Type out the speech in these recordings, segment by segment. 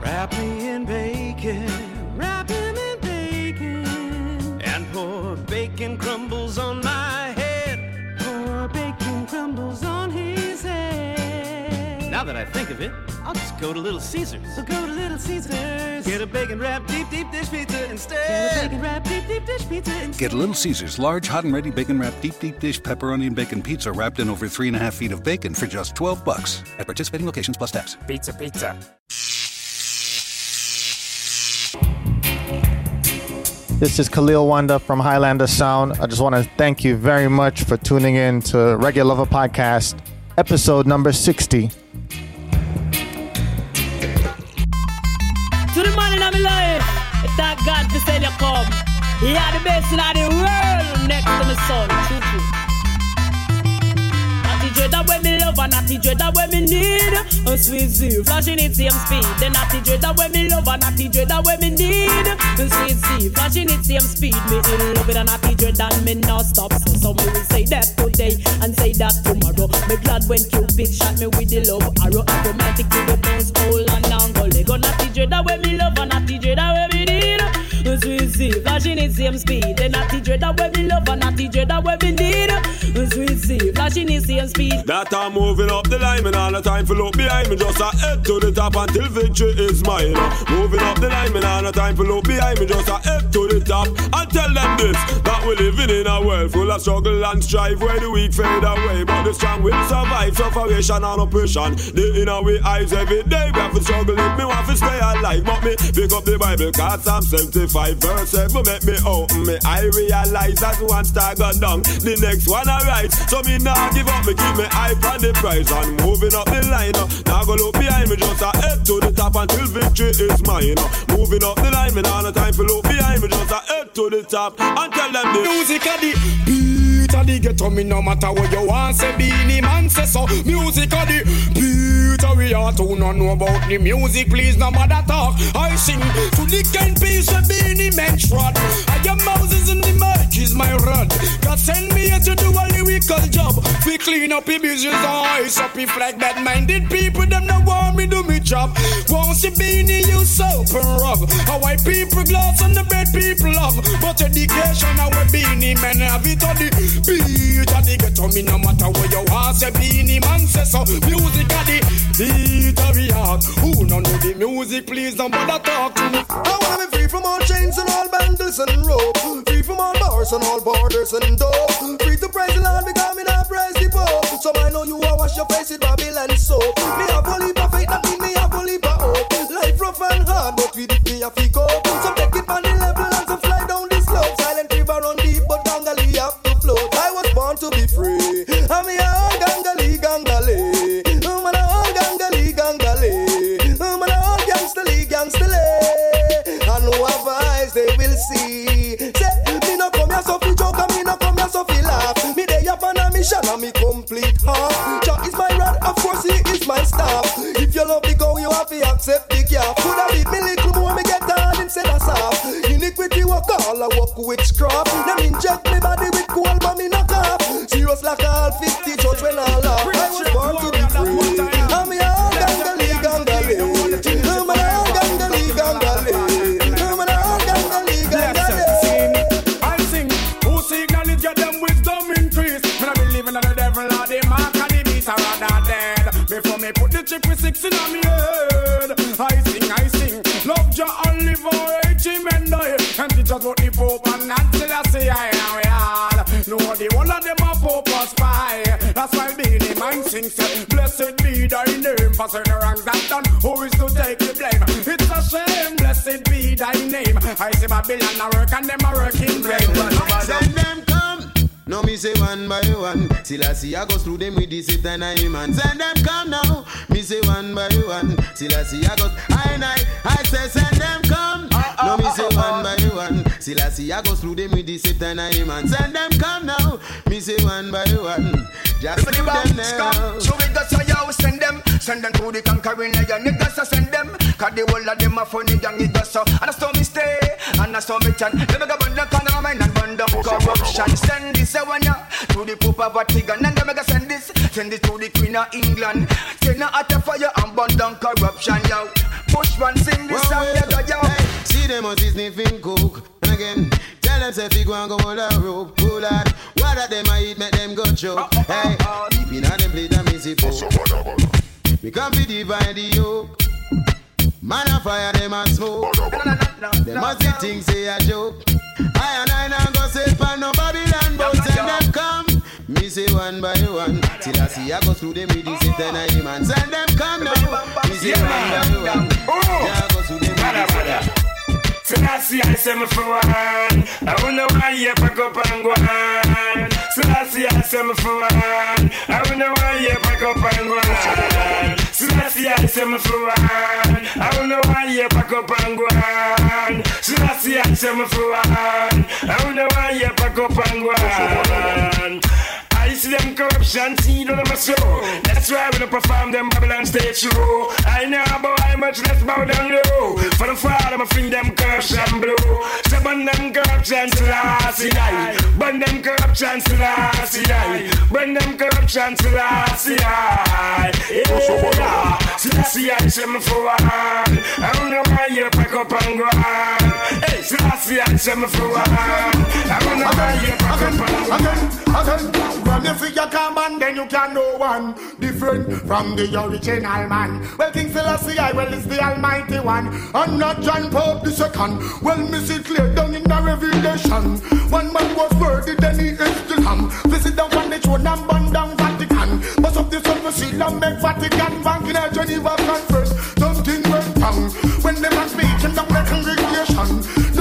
Wrap me in bacon, wrap him in bacon, and pour bacon crumbles on my head. Pour bacon crumbles on his head. Now that I think of it, I'll just go to Little Caesars. So go to Little Caesars. Get a bacon wrap deep deep dish pizza instead. Get a bacon wrap deep deep dish pizza instead. Get Little Caesars large, hot and ready bacon wrap deep deep dish pepperoni and bacon pizza wrapped in over three and a half feet of bacon for just 12 bucks at participating locations plus tax. Pizza, pizza. This is Khalil Wanda from Highlander Sound. I just want to thank you very much for tuning in to Regular Lover Podcast, episode number 60. To the man in my life, thank God to. He are the best in the world next to my son. That me love and natty dread that when me need. A sweet Z flashing it same speed. The natty dread that when me love and natty dread that when me need. A sweet Z flashing it same speed. Me in love with a natty dread and me not stop. So some me will say that today and say that tomorrow. Me glad when Cupid shot me with the love arrow. Automatic to the bones hole and angle. Lego natty dread that when me love and natty dread that when me need. A sweet Z flashing it same speed. The natty dread that me love and natty dread that me need. A sweet Z flashing it same speed. That I'm moving up the line, and all the time for look behind me. Just a head to the top until victory is mine. Moving up the line, and all the time for look behind me. Just a head to the top and tell them this that we're living in a world full of struggle and strife where the weak fade away, but the strong will survive. Sufferation and oppression, the inner we eyes every day. We have to struggle if me want to stay alive, but me pick up the Bible, cause Psalm 75 verse 7 make me open me. I realize that one star gone down, the next one I rise. So me nah give up, me keep me eye on the prize and moving up the line. uh. Now go look behind me, just a head to the top until victory is mine. uh. Moving up the line, me nah no time for look behind me, just a head to the top and tell them the Music a the beat a the ghetto me no matter what you want say Beenie Man say so. Music a the a we all to no know about the music please no matter talk. I sing to the kind piece of Beenie Man trot I am Moses in the mic is my rod. God send me here to do a lyrical job. We clean up the business eyes oh, up if like bad minded people them no want me to job Won't see Beenie you soap and rub How white people gloss on the bed people love But education our Beenie man have it on the beat and the ghetto me no matter where you want say Beenie man say so Music a the beat of the heart Who no know the music please don't bother talk to me I wanna be free from all chains and all bangles and rope. Free from all bars and all borders and dope. Free to praise the Lord because me not praise the Pope. So I know you are wash your face with Babylon soap. Me have only for faith that hard, but we did pay a fee cope. Some take it on the level and some fly down the slope. Silent river run deep, but Gangali have to float. I was born to be free. I'm here, Gangali, Gangali. I'm an old Gangali, Gangali. I'm an old gangsterly, gangsterly. And who have eyes, they will see. Say, me no come here so fi joke, and me no come here so fi laugh. Me day up on a mission, and me complete half. Jah is my rod, of course he is my staff. If you love the to accept the calf. Coulda beat me little more, me get hard instead of soft. Iniquity walk all, I walk witchcraft. Them inject me body with For certain wrongs that done, who is to take the blame? It's a shame, blessed be thy name. I see Babylon a work and them a work in. Send them come. No me say one by one. Till I see I go through them with this it and I man. Send them come now. Me say one by one. Till I see I go. I and I. I say send them come. Uh, no me uh, say uh, one by one. Till I see I go through them with this it and I man. Send them come now. Me say one by one. Just Everybody them now. come. So we got so you send them, send them to the conquering iron. Niggas so send them, cause the whole of them are funny young niggas so. And I saw me stay, and I saw me turn. Let me go burn the corner mine and burn down corruption. Send this eh, a one ya to the Pope of Vatican, and then me go send this, send this to the Queen of England. Send her at a fire and burn down corruption, yo. Push one, sing this song, Well, yeah, yo. hey, See them on this sniffing coke. And again, tell them say fi go and go hold a rope. Pull out. What that them I eat make them go choke. Oh, oh, oh, hey, deep in a them plate a missy folk. We come fi divide the yoke. Man a fire them a smoke. Them must see things say a joke. I and I now go say pan no Babylon, but send them come. Me say one by one, till I see I go through them with this it and I man. Send them come now. Me say one by one, oh. till I go through them with this it and Selassie, I me for one. I wonder why you pack up and go on. Selassie, I say me for one. I wonder why you pack up and go on. Selassie, I say me for one. I wonder why you pack up and go on. Selassie, I say me for one. I wonder why you pack up and go on. I see them corruption seed on my soul. That's why when I perform them Babylon stage show. I know about how much less bow down low. For the fall, I'ma fling them corruption blow. So burn them corruption Selassie die. Burn them corruption Selassie die. Burn them corruption Selassie die. Yeah. Selassie I say me for one. I don't know why you pack up and go on. Hey, Selassie I say me for one. I don't know why you up and again, again. From the figure come and then you can know one different from the original man. Well, King Selassie, I well is the Almighty One, and not John Pope the Second. Well, miss it clear down in the Revelation. One man was worthy, then he is the Lamb. Visit down on the throne and burn down Vatican. Bust up the silver seal and make Vatican Bank in a Geneva conference. Something went wrong when them are speaking down the congregation.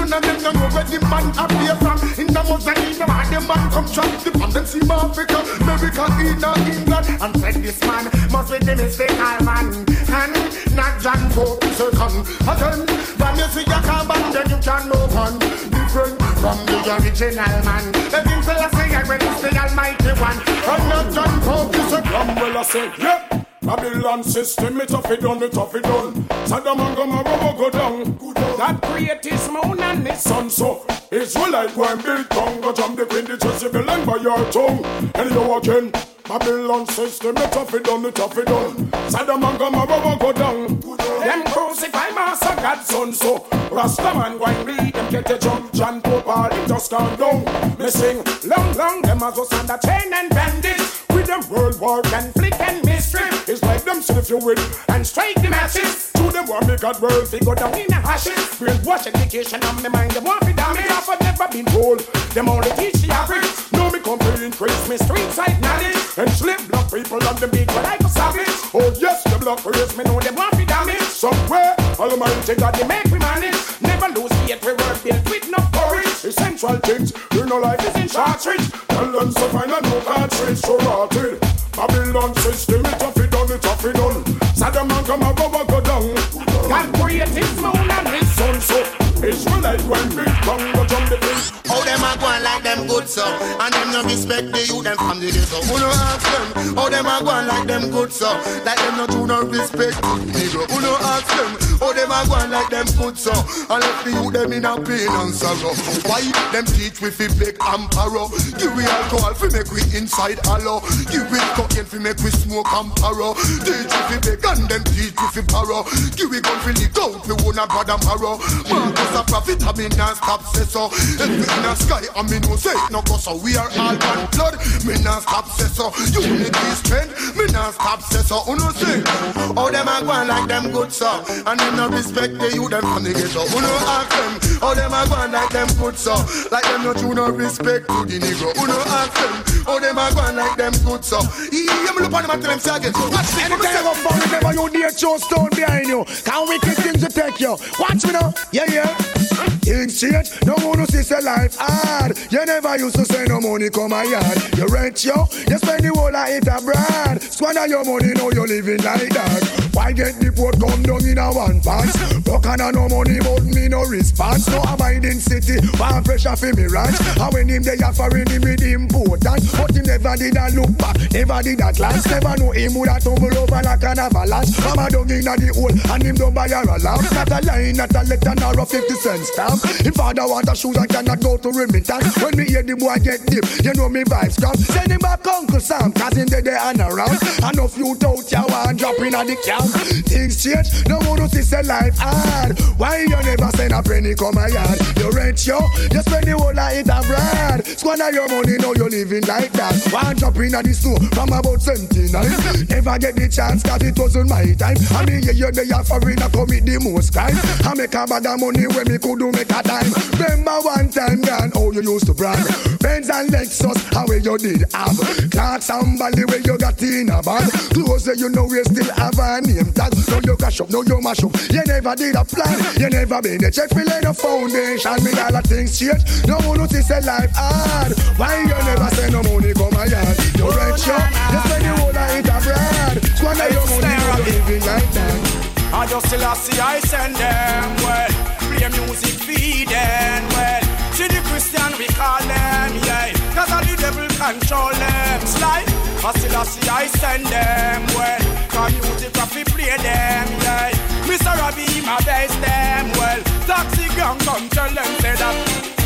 None of them know where the man appear from. In the Mozambique, man, the man come from the dependency of Africa, America, in England. And said this man must be the mystical man. And not John Pope second. Again, when you see your carbon, then you can know one. Different from the original man. The things that I say, I will the almighty one. And not John Pope second. Well, I say, yep. Babylon system, it off it done, it off it done. Sodom and Gomorrah go down. That create his moon and his sun, so Israelite go and build tongue, go jump the queen, the Jezebel and by your tongue. And you again, Babylon system, it off it done, it off it done. Sodom and Gomorrah go down. Them crucify Master God's son, so Rastaman go and read them get a jump. John Pope, all him just calm down. Me sing, long, long, them as us under chain and bandit. With them world war conflict and. It's sniff you with and strike the masses. To them want me God world, they go down in the ashes. Brainwash education on me mind, them want me damage. I've never been told, them only teach the average. No me come to increase me street side knowledge. And slip black people on the beat, but like a savage. Oh yes, the black race, me know them want me damage. Somewhere, Almighty God, they make we manage. Never lose faith, we work built with no courage. Essential things, you know life is in cartridge. Tell them so find a no cartridge, so rotted. Babylon system, it off like when go jump the. How them a go on like them good so? And them no respect the youth them from the so. Who no ask them? How them a go on like them good so? Like them no do no respect. Nigga Who no ask them How them a go on like them good so. And left the youth them in a pain and sorrow. Why them teach we fi beg and borrow? Give we alcohol fi make we inside hollow. Give we cocaine fi make we smoke and parrow Teach we fi beg and them teach we fi borrow. Give we gun fi lick out fi own a brother marrow. Marcus a prophet I mean not stop say so. In the sky and me no say no go so we are all one blood. Me not stop say so. Unity strength me not stop say so. Who no say? How them a go like them good so. And them no respect the you them from the ghetto who no ask them? How them a go like them good so? Like them no true no respect to the negro who no ask them? How them a go like them good so? Yeah me look on them and tell them say again. Watch this. Anytime you found remember you need your stone behind you. Can't wicked things to take you? Watch me now. Yeah yeah. Things change No one see say life hard. You never used to say no money come my yard. You rent yo. You spend the whole of it abroad. Squander your money now you living like that. Why get the port come down in a one pants. Buck and no money but me no response. No abiding city One pressure for me ranch. And when him they offering him with important. But him never did a look back Never did a glance. Never know him would have tumble over like an avalanche. Mama dug in the hole And him don't buy her a lamp. Not a line, not a letter, nor a 50 cent stamp. If father want a shoes I cannot go to remittance. When me hear the boy get deep You know me vibes come Send him back Uncle Sam Cause him dead there and around Enough you out ya want drop in at the camp. Things change No one to see life hard. Why you never send a penny come my yard? You rent yo You spend the whole of abroad. Squander your money now you living like that. One drop in at the store From about 79 Never get the chance cause it wasn't my time. I mean yeah you they are foreign I commit the most crime I make a bag of money when me could do make a dime. Remember one time gone how you used to brag. Benz and Lexus how you did have. Clarks and Bally where you got in a bag. Clothes that you know we still have a name tag. Now you cash up, now you mash up You never did a plan. You never been a check for lay the foundation. Me all the things change. No one notice say life hard. Why you never say no money come my yard? You rent shop You spend the whole it abroad Squander your money you living like that. I just still I see I send them well. Play music feed them well. See the Christian we call them yeah. Cause all the devil control them. Slide. I still I see I send them well. Cause music fi play them yeah Mr. Robbie my best them well Taxi gang come tell them say that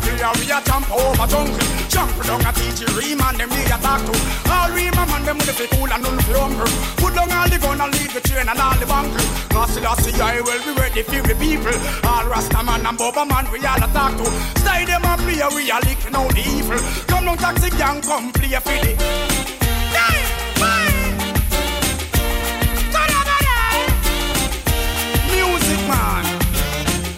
music we a and we jump over jungle. Jump down a teach ream and them we a talk to. All ream a man them with the cool and none hungry. Put down all the gun and leave the train and all the bunker. Nasty Lassie, I will be ready for the people. All Rasta man and Bubba man we all a talk to. Stay them a play, we a licking out the evil. Come down taxi gang, come play for the. Hey. Music man.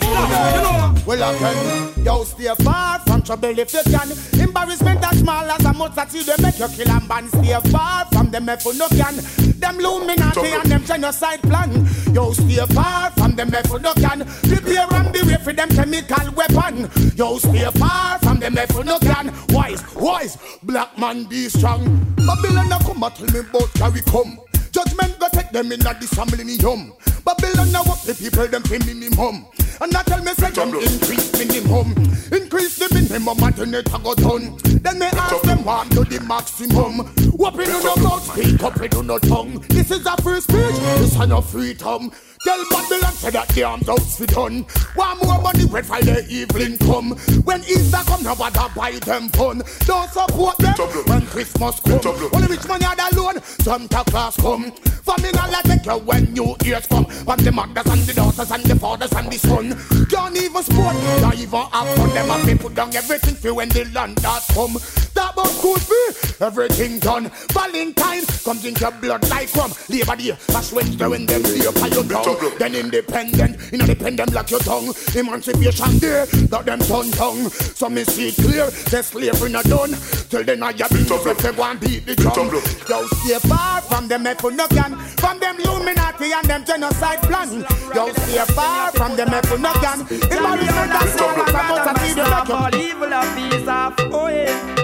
Oh, Well, again, yo, stay far from trouble if you can. Embarrassment as small as a mustard seed, they make you kill and ban. Stay far from them if you no can. Them Illuminati and them genocide plan. Yo, stay far from them if you no can. Prepare and be ready for them chemical weapon. Yo, stay far from them if you no can. Wise, wise, black man be strong. Babylon now come and tell me about carry come. Judgment go take them in a this millennium. Babylon now up the people them pay minimum. And I tell me say them increase minimum. Increase the minimum and then it a go done. Then me ask them what to the maximum. Open you no mouth, speak up you no tongue. This is a free speech, this is no freedom. Tell Babylon say that the arms out fi done. One more money red for the evening come. When Easter come, no bother buy them fun. Don't support them when Christmas come. Only rich money had alone, Santa Claus come. Family not let take you when New Year's come. But the mothers and the daughters and the fathers and the son. Can't even sport, not even have fun. Them have to put down everything for when the land that come. That about school fee, everything done. Valentine comes into your blood like rum. Labor Day, that's Wednesday when them lay up your down. Then independent, independent like your tongue. Emancipation Day, that them turn tongue. So me see it clear, the slavery not done. Till then I have been if they go and beat the drum. Yo, stay far from them if you no. From them Illuminati and them genocide plan. Yo, stay far from them if you no can. If I remember that song, I'm about to see the all evil of these off. Oh yeah.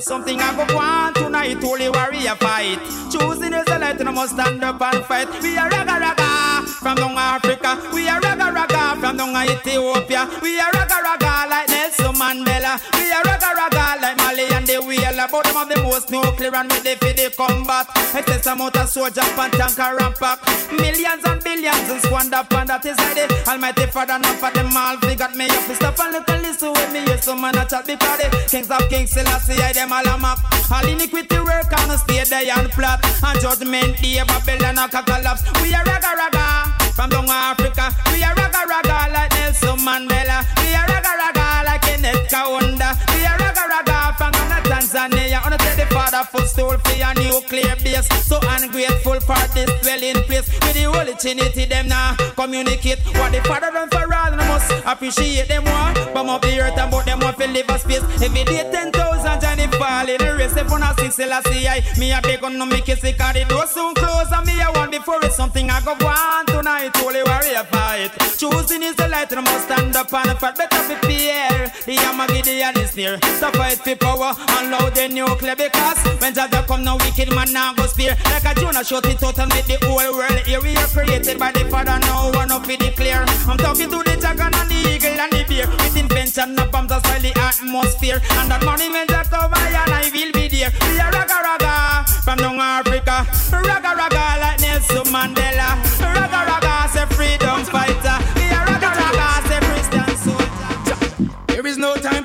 something I go want tonight. Holy warrior fight. Choosing is the light and I must stand up and fight. We are raga raga from down Africa. We are raga raga from down Ethiopia. We are raga raga like Nelson Mandela. We are raga raga like About them of the most nuclear and the for the combat. Excess amount of soldier and tanker and pack. Millions and billions and squander upon that is like the Almighty Father. Not for them all. They got me up to stop and look and listen with me. Yes, some man a chat because the kings of kings still I see I them all a mock. All iniquity work on stay there and flat. And judgment day Babylon a collapse. We are raga raga from down Africa. We are raga raga like Nelson Mandela. We are raga raga like Kenneth Kaunda. We are raga raga from Tanzania. On take the father footstool for your nuclear base. So ungrateful for this dwelling place. With the Holy Trinity, them now communicate what the father done for all. And I must appreciate them more. Bum up the earth and but them want to live a space. Every day 10,000 Johnny fall in the race. If one six Selassie, I me a beg on no make it sick. The door soon close and me a want before it's something I go want tonight. Holy warrior fight. Choosing is the light and I must stand up and fight. Better prepare. The Yamagidian is near. So fight for power the nuclear because when Jaja come wicked man now go spear. Like a Jonah shot it out and make the whole world here. We are created by the Father one up clear. I'm talking to the dragon and the eagle and the bear. With invention of bombs that's the atmosphere. And that money when Jack over and I will be there. We are raga raga from down Africa. Raga raga like Nelson Mandela. Raga raga say freedom fighter. We are raga raga say Christian soldier. There is no time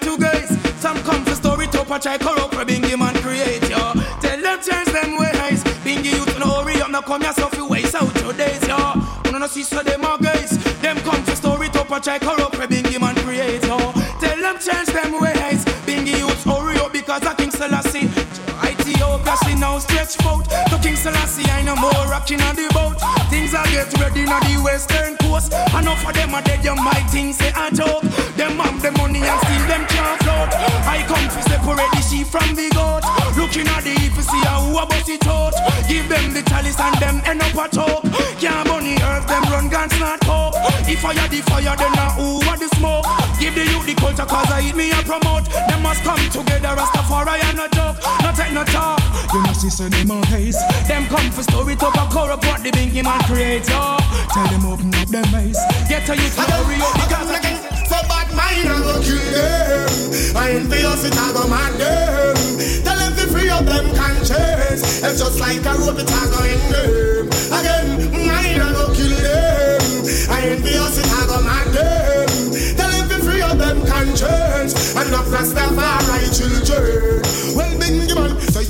a try corrupt for Bingy man create yo. Tell them change them ways. Bingy you to no hurry up, now come yourself you waste out your days yo. No no see so them are guys. Them come for story top a try corrupt for Bingy man create yo. Tell them change them ways. Bingy you to hurry up because I King Selassie. Ethiopia see now stretch out. Selassie I no more rocking on the boat. Things are get ready on the western coast. Enough of them are dead, you might think say a joke. Them have the money and still them can't float. I come to separate the sheep from the goat. Looking at the if you see how who about it out. Give them the chalice and them end up a choke. Can't money earth, them run guns not cope. If fire the fire, then now who want the smoke? Give the youth the culture cause I eat me and promote. Them must come together, Rastafari and no joke. No take no talk. You know see so them on haze. Them come for story talk and corrupt what the bingy man creates. yo. Tell them open up them eyes. Get to you hurry up because I can So bad mind I go kill them I envious it I go mad them Tell them to free up them conscience It's just like a rope it I go in them Rastafari children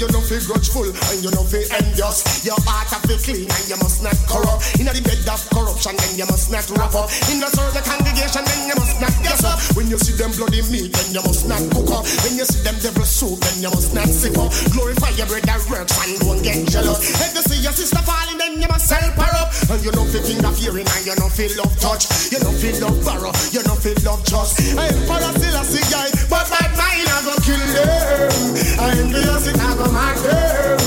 you know feel grudgeful And you know feel envious. Your heart have fi clean and you must not corrupt. In the bed of corruption then you must not wrap up. In the serve the congregation then you must not guess up. When you see them bloody meat then you must not cook up. When you see them devil soup then you must not sip up. Glorify your brother works and don't get jealous. If you see your sister falling then you must help her up. And you know fi finger fearing and you know fi love touch. You know feel love borrow, you know feel love trust. I am for a still a guy But my mind I go kill them. I the it I go mad them.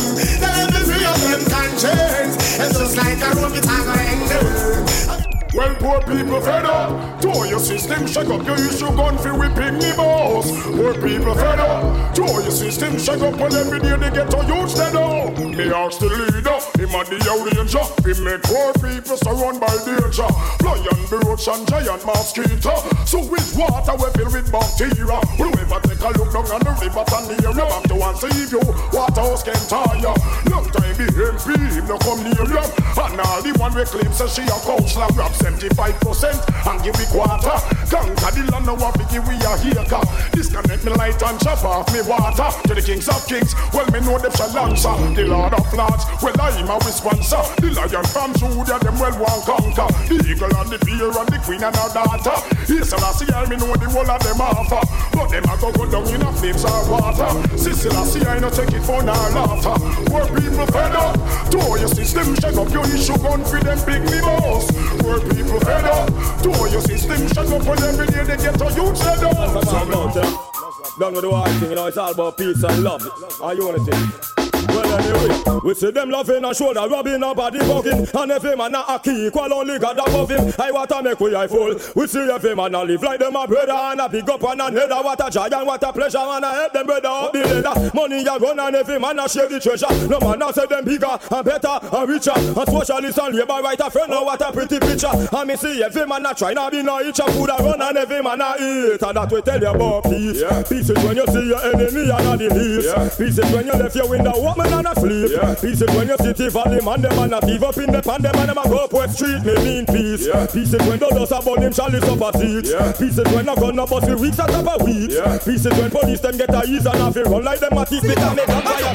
To free up them conscience It's just like a rope it I go hang them Well, poor people fed up. To your system, shake up your issue, gun for whipping me boss. Poor people fed up. To your system, shake up on every day they get to use dead up. Me ask the leader, him a the ranger. He make poor people surround by danger. Lion, roach and giant mosquito. So with water we fill with bacteria. Whoever take a look down on the river Tanzania, back to one save you. Waterhouse can tire. Long time the MP, him no come near you. And all the one we claim say she a coach slam 75% and give me quarter. Conquer the land now we give we a haker. Disconnect me light and chop off me water. To the kings of kings, well me know them shall answer. The lord of lords, well I'm a sponsor. The lion from Judah, them well one conquer. The eagle and the bear and the queen and her daughter. Yes, I see I me know the whole of them offer. But them a go go down in a flames of water. Sister, I see I no take it for no laughter. Poor people fed up. To your system, shake up your issue, gun for them big me boss. Poor people fed up. To your system, shake up on every day they get a youth fed up. Down with the white thing, you know, it's all about peace and love and unity. Well, anyway. We see them loving and shoulder rubbing and body bugging. And every man a key equal only God above him. I want to make we I full. We see every man a live like them a brother and a big up and a header. What a joy and what a pleasure and a help them brother up the ladder. Money a run and every man a share the treasure. No man a say them bigger and better and richer. And socialist and labor right a friend. Now what a pretty picture. And me see every man a try now be no each a food a run and every man a eat. And that we tell you about peace. Yeah. Peace is when you see your enemy and not the least. Yeah. Peace is when you left your window open and asleep. Yeah. Peace is when you city valley man them and a thief up in the pan them and them a go up West Street. Me mean peace. Yeah. Peace is when the dust about them chalice up a seat. Yeah. Peace is when a gun a bust the weeks at top a week. Yeah. Peace is when police them get a ease and have to run like them a thief. They can make a fire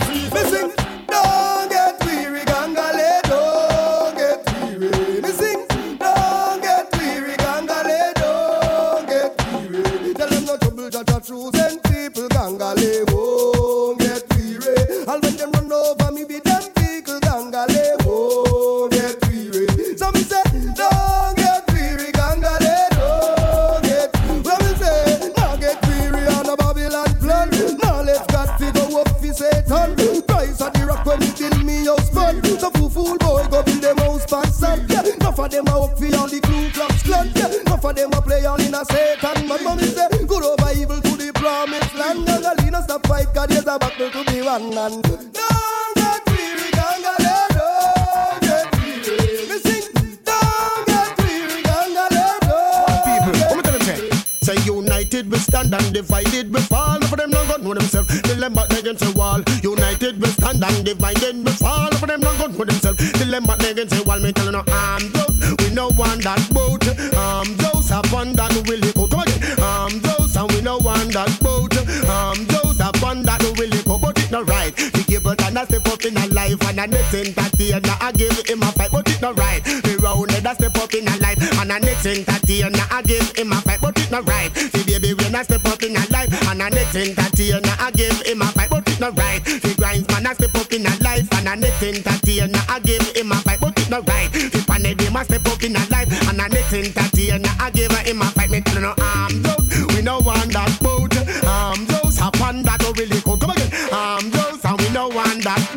entertainer I give him a fight. But it not right. The round head a step up in a life and a next entertainer I give him a fight. But it not right. The baby when I step up in a life and a next entertainer I give him a fight. But it not right. The grinds man a step up in a life and a next entertainer I give him a fight. But it not right. The panel them a step up in a life and a next entertainer I give him a fight. Me tell no arm those. We no want that boat. Arm those upon that oh really cold. Come again. Arm those and we no want that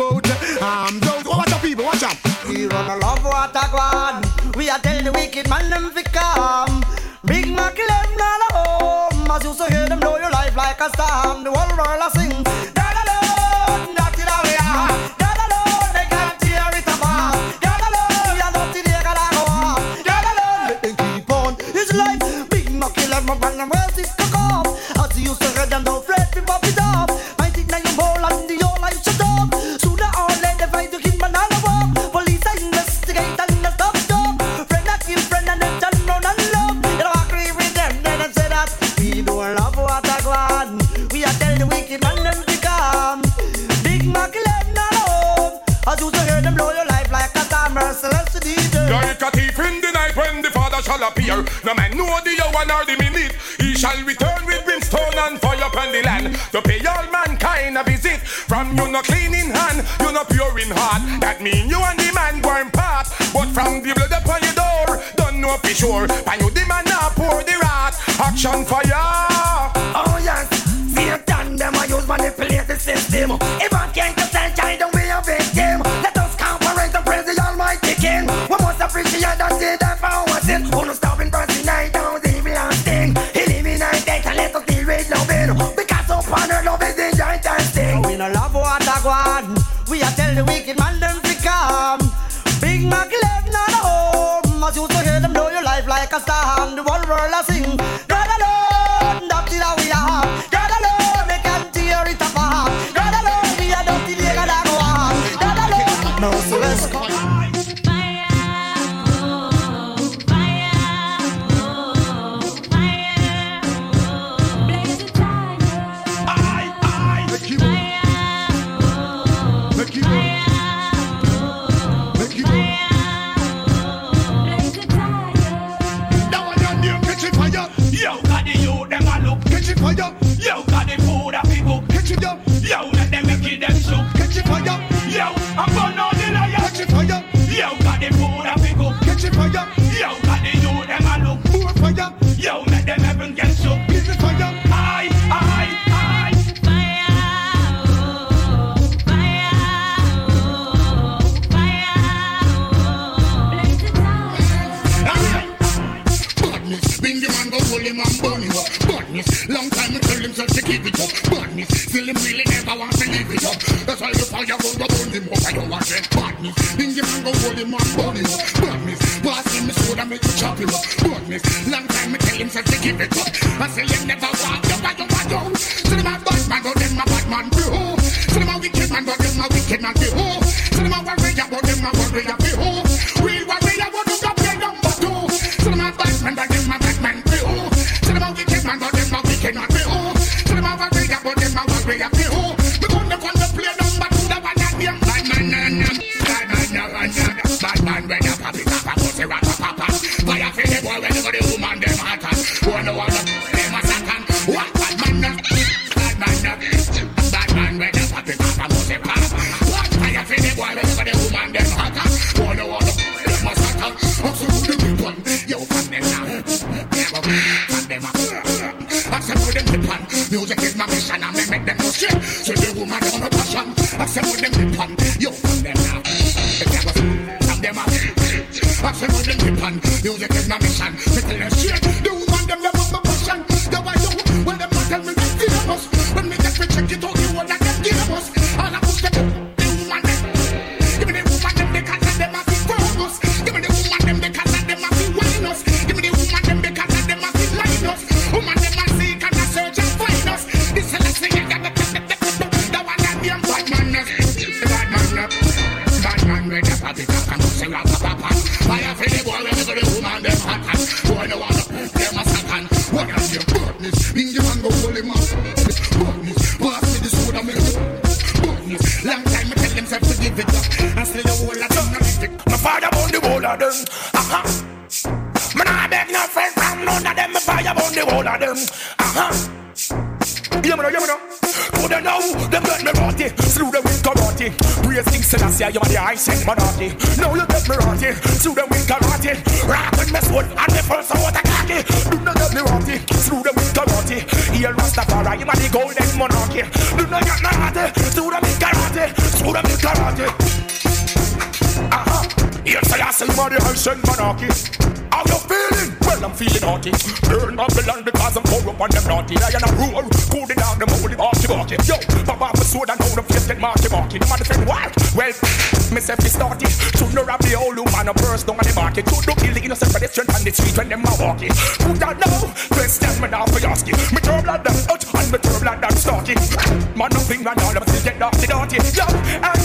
wicked man them fi come. Big Mac left not home. As you so hear them know your life like a storm. The whole world a sing. The hour the minute. He shall return with brimstone and fire upon the land to pay all mankind a visit. From you no clean in hand, you no pure in heart. That mean you and the man weren't part. But from the blood upon your door, don't know for sure. And you the man now pour the wrath. Action fire. Oh yes, Satan them a use manipulate the system. If I can't storm. The whole world a keep it I said with them dip on Yo, from them now If I was from them up I said with them on Music is my mission tell them King you are the I send monarchy. Now you get me rotty. Slew them with karate. Rock with me sword and me first of khaki. Do not get me rotty. Slew them with karate. Here Rastafari, you are the golden monarchy. Do not get me rotty. Slew them with karate. Slew them with karate. Uh-huh. Here Selassie, you are the I send monarchy. I'm feeling naughty. Burn Babylon because I'm corrupt and them naughty. I am a roar, cooling down them holy marky marky. Yo, pop off a sword and hold them face get marky marky. The man defend wild. Well, myself is started. Should not have the old woman a burst down on the market. Should not kill the innocent pedestrian on the street when them are walking. Who don't know? Question me now for asking. Me turn blood them out and me turn blood them stalking. Man, nothing and all of them still get naughty naughty. Yo, and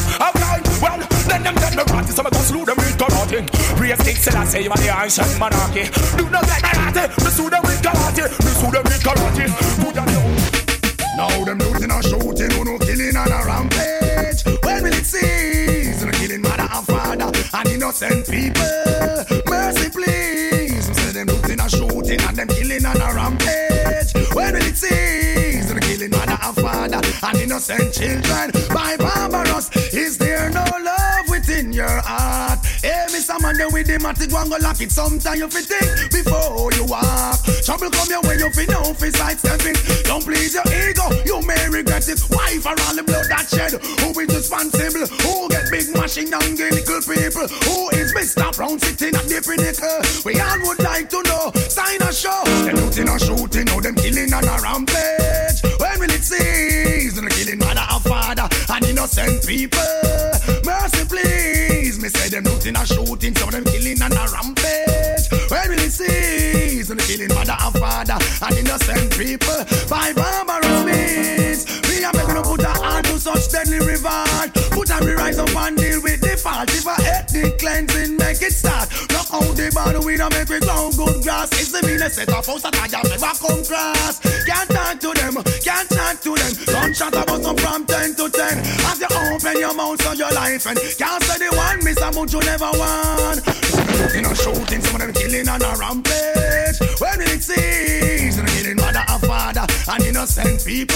Praise King Selassie, you are the ancient monarchy. Do not get karate. Me sue them with karate. Me sue them with karate. Put on your Now them looting and shooting, who no killing and a rampage. When will it cease? No killing mother and father and innocent people. Mercy, please. Say them looting and shooting and them killing and a rampage. When will it cease? No killing mother and father and innocent children. By barbarous, there with the matic one go lock it. Sometime you fi think before you walk. Trouble come your way, you fi know fi sidestepping. Don't please your ego, you may regret it. Why for all the blood that shed? Who is responsible? Who get big mashing down clinical people? Who is Mr. Brown sitting at the pinnacle? We all would like to know. Sign a show. Them looting and shooting, now them killing on a rampage. When will it cease? The killing mother and father and innocent people. Me say them looting and shooting, some them killing on a rampage. When will it cease? The killing mother and father and innocent people by barbarous means. Me a make no put a hand to such deadly revenge. Put a rise up and deal with the fault. If a ethnic cleansing make it start. Knock out the bottle with a make we ground good grass. It's the meanest set of house that I have never come cross. Can't talk to them, can't talk to them. Gunshot about some from 10 to 10. As you open your life and can't say the one miss a you never want. Shooting and shooting, some of them killing on a rampage. When it cease? They're killing mother and father and innocent people.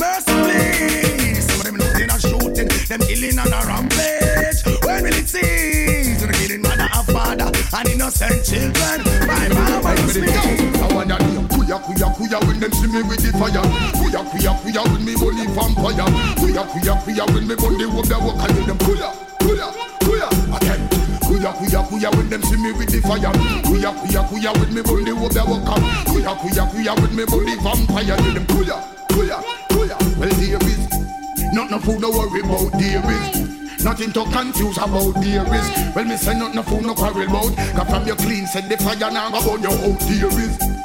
Mercy, please. Some of them and shooting, them killing on a rampage. When will it cease? They're killing mother and father and innocent children. My mama. I name. Kuya, kuya, kuya when them see me with the fire. Kuya, kuya, kuya when me bully vampire. Kuya, kuya, kuya when me burn the wood that walk and them. Kuya, kuya, kuya. Again. Kuya kuya kuya when them see me with the fire. Kuya kuya kuya when me bully wo be walk up. Kuya kuya kuya when me bully vampire. Them kuya kuya kuya. Well there is not no food no worry about there is. Nothing to confuse about is. Well, me say nothing no food no quarrel about. Cause from your clean set the fire now go burn your out there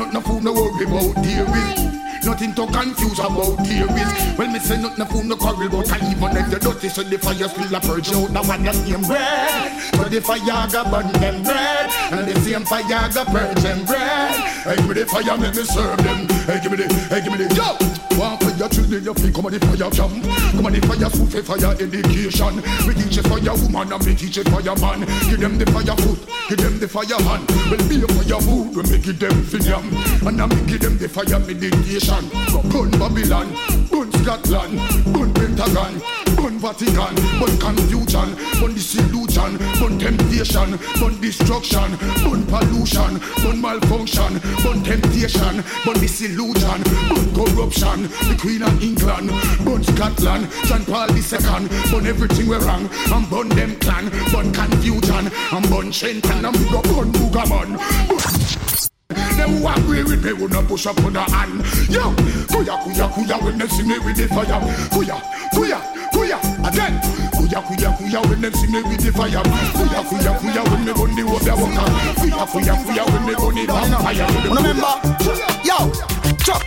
nothing no food no worry about is. Nothing to confuse about theories. Well, me say nothing no fool no quarrel but I even if you're dirty, so the fire still a purge out. Now one the same bread, so the fire go burn them bread, and the same fire go purge them bread. Hey, give me the fire, make me serve them. Hey, give me the, hey, give me the, yo. One for your children, you feel come on the fire jam. Come on the fire food for fire education. We teach it fire woman and we teach it fire man. Give them the fire food, give them the fire hand. Well, be a fire food, we make it them for them. And I make give them the fire meditation. Gun Babylon, gun Scotland, gun Pentagon, gun Vatican, gun confusion, gun disillusion, gun temptation, gun destruction, gun pollution, gun malfunction, gun temptation, gun disillusion, gun corruption, the Queen of England, gun Scotland, John Paul II, gun everything we're wrong, and burn them clan, burn confusion, and burn Shenton, and burn Boogaman. Them who agree with me not push up on the hand. Yo, kuya kuya kuya when them see me with the fire. Kuya kuya kuya again. Kuya kuya kuya when them see me with the fire. Kuya kuya kuya when me gun the water walker. Kuya kuya kuya when me gun the vampire. Remember, yo, chop.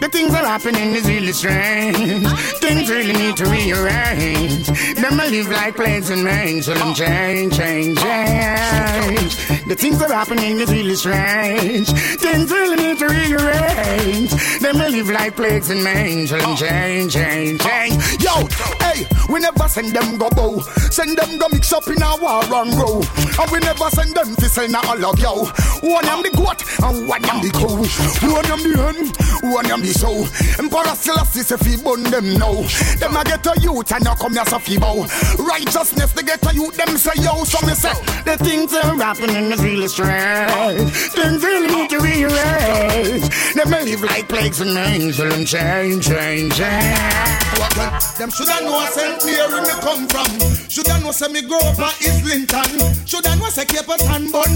The things that are happening is really strange. Things really need to rearrange. Them I live like planes and rain, so them change, change, change. The things that are happening is really strange. Things really need to rearrange. Them I live like plagues and them change, change, change. Yo, hey, we never send them go bow. Send them go mix up in a war and go. And we never send them to send a log yo. One am the goat and one am the cow. One am the hen, one am the sow. Emperor Selassie say fi bun them now. Them a get a youth and now come here so fi bow. Righteousness they get a youth them say yo. So me say The things are happening is really strange. Things really need to rearrange. Them I live like plagues and so them change, change, change. Them shoulda know St. Me come from. Shoulda know say me grow up at Islington. Shoulda know say Town bun.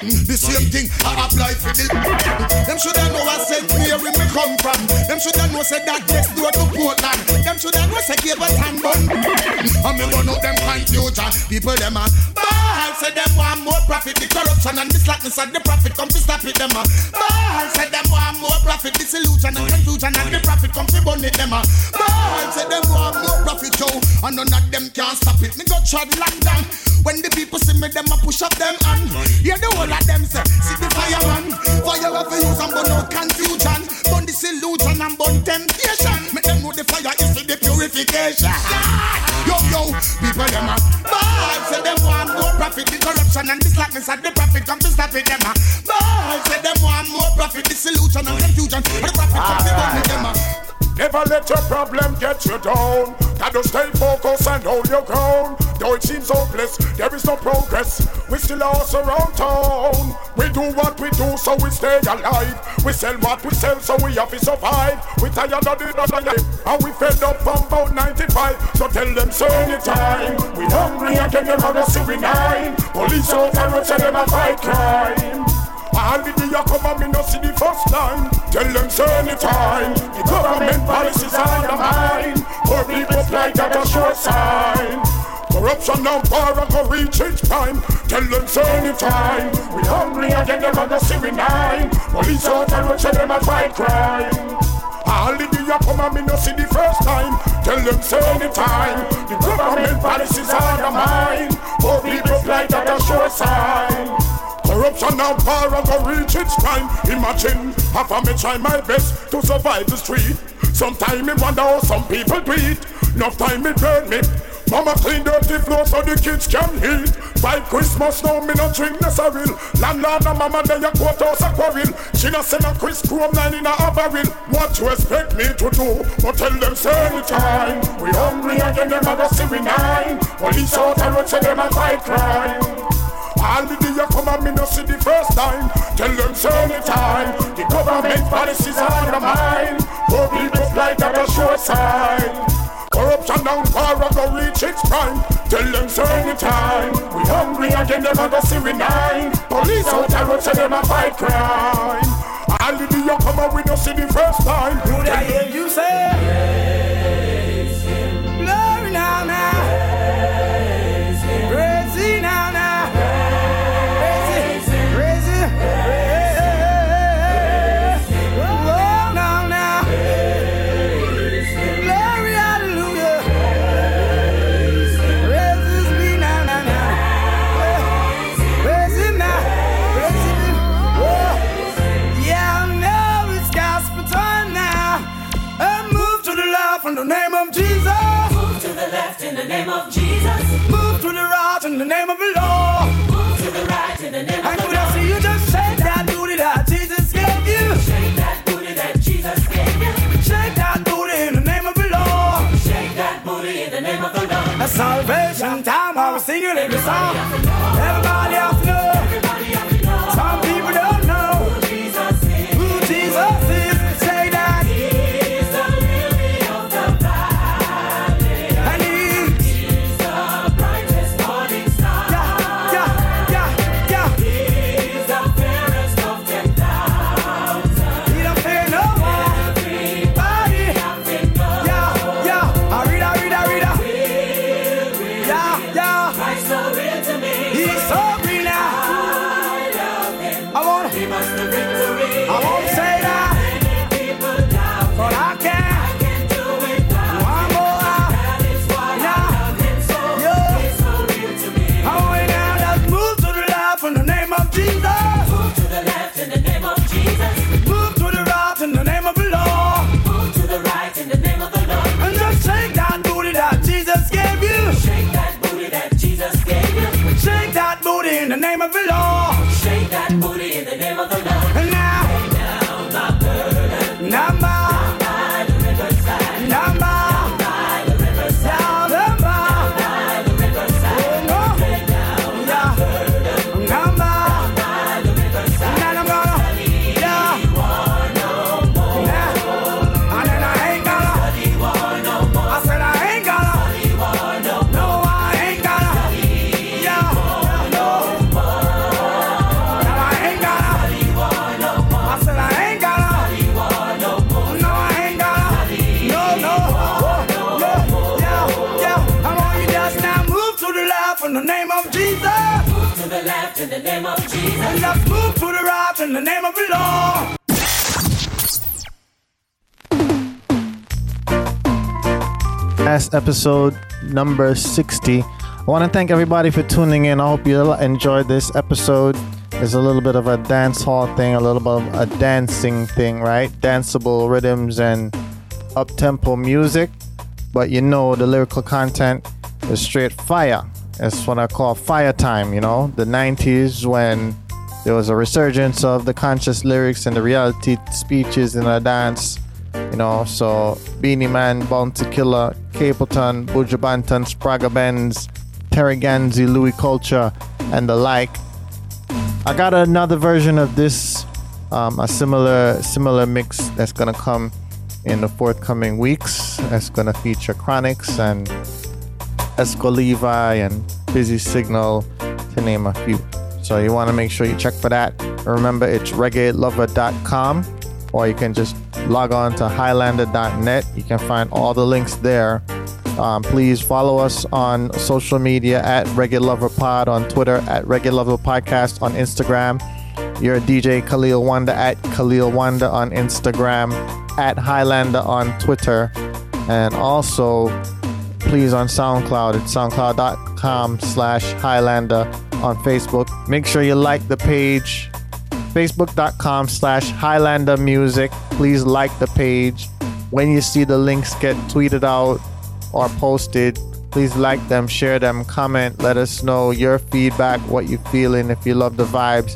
Mm, the same thing I apply for the. Them shoulda know where St. Mary me come from. Them shoulda know say that next door to Portland. Them shoulda know say Town bun. Mm, and me burn out them confusion. People them a ball say them want more profit. The corruption and the slackness of the profit come to stop it. Them a ball say them want more profit. Disillusion and confusion and the profit come to burn it. Them a ball say them want more profit, yo. And none of them can stop it. Me go trod London. When the people see me, them a push up them hand. Hear the whole of them say, see the fireman. Fire have to use and burn out confusion. Burn disillusion and burn temptation. Make them know the fire is for the purification. Yo, yo, people them a ball. Say them want more profit. The corruption and the slackness of the profit come to stop it. Them a ball. Say them want more profit. Disillusion and confusion. The profit come to burn it. Them a Never let your problem get you down. Gotta stay focused and hold your ground. Though it seems hopeless, there is no progress. We still are around town. We do what we do, so we stay alive. We sell what we sell, so we have to survive. We tired of the other and we fed up from about 95. So tell them, say anytime. We hungry again, them on the civil nine. Police out and them a fight crime. All the day come and me no see the first time Tell them say anytime. The government policies are the mine Poor people like that a sure sign. Corruption now far go reach its prime Tell them say anytime. We hungry again them on the civil nine. Police out and watch them a fight crime. All the day you come and me no see the first time. Tell them say anytime. The government policies are the mine Poor people like that a sure sign Corruption now far go reach its prime. Imagine, half of me try my best to survive the street. Sometime me wonder how some people do it. Enough time me burn me. Mama clean dirty floor so the kids can eat. By Christmas now me no drink necessary. Landlord and mama they a quote house a quarrel. She no send a Chris Chrome nine in a barrel. What you expect me to do? But tell them say anytime. We hungry again them a go see we nine. Police out and road say them a fight crime. All the day you come and me no see the first time Tell them say anytime The government policies are the mine Poor people like that a sure sign Corruption down far go reach its prime. Tell them so anytime. We hungry again, them a go see we nine. Police out there say them a fight crime. Hallelujah, come on, we don't see the first time. Would I hear you say? In the name of the Lord. Move to the right in the name of the Lord. I see you just shake that booty that Jesus gave you. Shake that booty that Jesus gave you. Shake that booty in the name of the Lord. Shake that booty in the name of the Lord. A salvation time, I was singing every song. Episode number 60. I want to thank everybody for tuning in. I hope you enjoyed this episode. It's a little bit of a dance hall thing, a little bit of a dancing thing, right? Danceable rhythms and up tempo music. But you know, the lyrical content is straight fire. It's what I call fire time, you know? The 90s when there was a resurgence of the conscious lyrics and the reality speeches in a dance. You know, so Beenie Man, Bounty Killer, Capleton, Buju Banton, Spragga Benz, Terry Ganzie, Louie Culture, and the like. I got another version of this, um, a similar similar mix that's gonna come in the forthcoming weeks. That's gonna feature Chronixx and Exco Levi and Busy Signal, to name a few. So you want to make sure you check for that. Remember, it's reggaelover.com, or you can just log on to highlander.net. You can find all the links there. Um, please follow us on social media at Reggae Lover Pod on Twitter, at Reggae Lover Podcast on Instagram. You're DJ Khalil Wanda at Khalil Wanda on Instagram, at Highlander on Twitter, and also please on SoundCloud. It's soundcloud.com slash Highlander on Facebook. Make sure you like the page, facebook.com slash Highlander Music. Please like the page. When you see the links get tweeted out or posted, please like them, share them, comment, let us know your feedback, what you're feeling, if you love the vibes.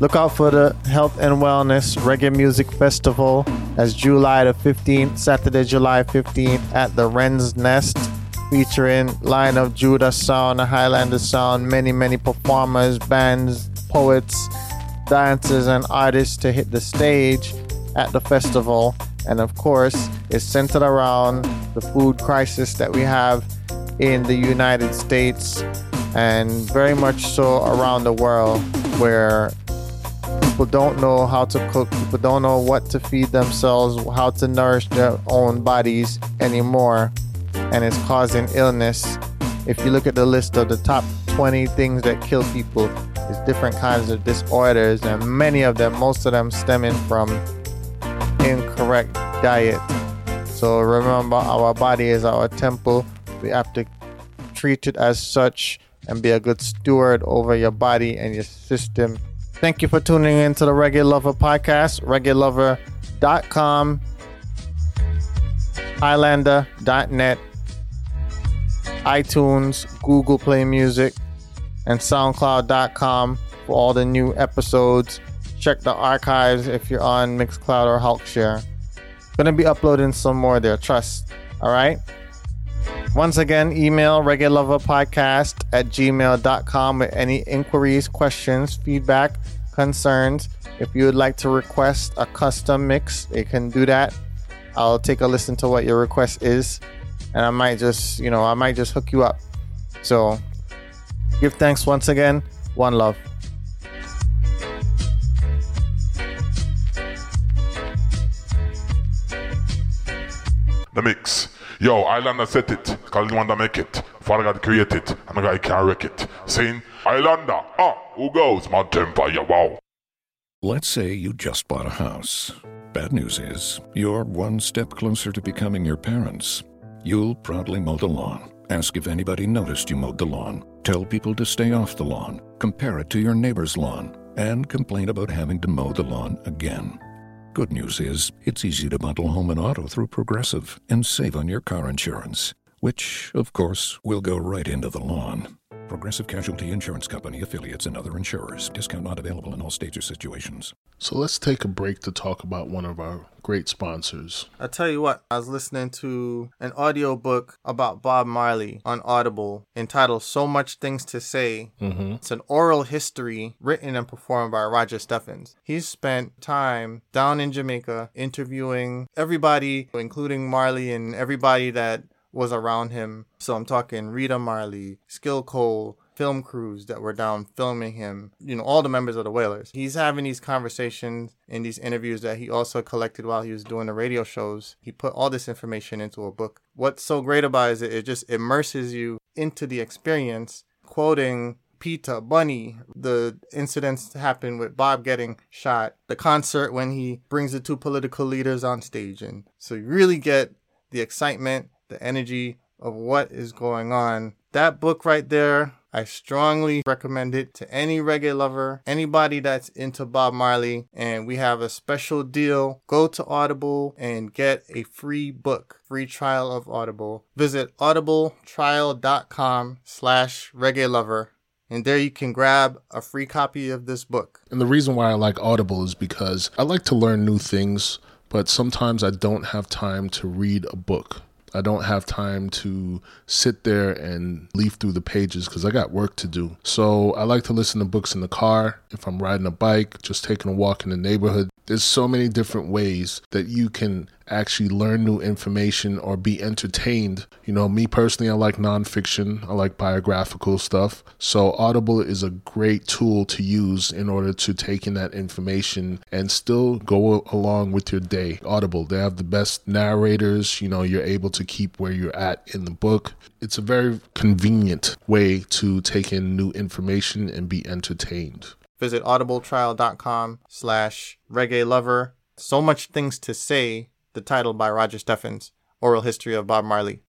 Look out for the Health and Wellness Reggae Music Festival as July the 15th, Saturday, July 15th at the Wren's Nest, featuring Lion of Judah Sound, Highlander Sound, many, many performers, bands, poets, dancers, and artists to hit the stage at the festival. And of course, is centered around the food crisis that we have in the United States and very much so around the world where people don't know how to cook, people don't know what to feed themselves, how to nourish their own bodies anymore, and it's causing illness. If you look at the list of the top 20 things that kill people, different kinds of disorders, and many of them, most of them stemming from incorrect diet. So remember, our body is our temple. We have to treat it as such and be a good steward over your body and your system. Thank you for tuning in to the Reggae Lover podcast, reggaelover.com, highlander.net, iTunes, Google Play Music, and SoundCloud.com for all the new episodes. Check the archives if you're on Mixcloud or Hulkshare. Gonna be uploading some more there, trust. All right. Once again, email reggaeloverpodcast at gmail.com with any inquiries, questions, feedback, concerns. If you would like to request a custom mix, you can do that. I'll take a listen to what your request is, and I might just, you know, I might just hook you up. So, give thanks once again. One love. The mix. Yo, Islander set it, cause the one that make it. Father God create it, and the guy can't wreck it. Saying, Islander, ah, who goes? My temper, yeah, wow. Let's say you just bought a house. Bad news is, you're one step closer to becoming your parents. You'll proudly mow the lawn. Ask if anybody noticed you mowed the lawn. Tell people to stay off the lawn. Compare it to your neighbor's lawn. And complain about having to mow the lawn again. Good news is, it's easy to bundle home and auto through Progressive and save on your car insurance, which, of course, will go right into the lawn. Progressive Casualty Insurance Company affiliates and other insurers. Discount not available in all states or situations. So let's take a break to talk about one of our great sponsors. I tell you what, I was listening to an audiobook about Bob Marley on Audible entitled So Much Things to Say. Mhm. It's an oral history written and performed by Roger Steffens. He's spent time down in Jamaica interviewing everybody, including Marley and everybody that was around him. So I'm talking Rita Marley, Skill Cole, film crews that were down filming him, you know, all the members of the Wailers. He's having these conversations in these interviews that he also collected while he was doing the radio shows. He put all this information into a book. What's so great about it is it, it just immerses you into the experience, quoting Peter, Bunny, the incidents that happened with Bob getting shot, the concert when he brings the two political leaders on stage. And so you really get the excitement, the energy of what is going on. That book right there, I strongly recommend it to any reggae lover, anybody that's into Bob Marley. And we have a special deal. Go to Audible and get a free book, free trial of Audible. Visit audibletrial.com slash reggae lover. And there you can grab a free copy of this book. And the reason why I like Audible is because I like to learn new things, but sometimes I don't have time to read a book. I don't have time to sit there and leaf through the pages because I got work to do. So I like to listen to books in the car, if I'm riding a bike, just taking a walk in the neighborhood. There's so many different ways that you can actually learn new information or be entertained. You know, me personally, I like nonfiction, I like biographical stuff. So, Audible is a great tool to use in order to take in that information and still go along with your day. Audible, they have the best narrators, you know, you're able to keep where you're at in the book. It's a very convenient way to take in new information and be entertained. Visit audibletrial.com slash reggae lover. So much things to say, the title by Roger Steffens, Oral History of Bob Marley.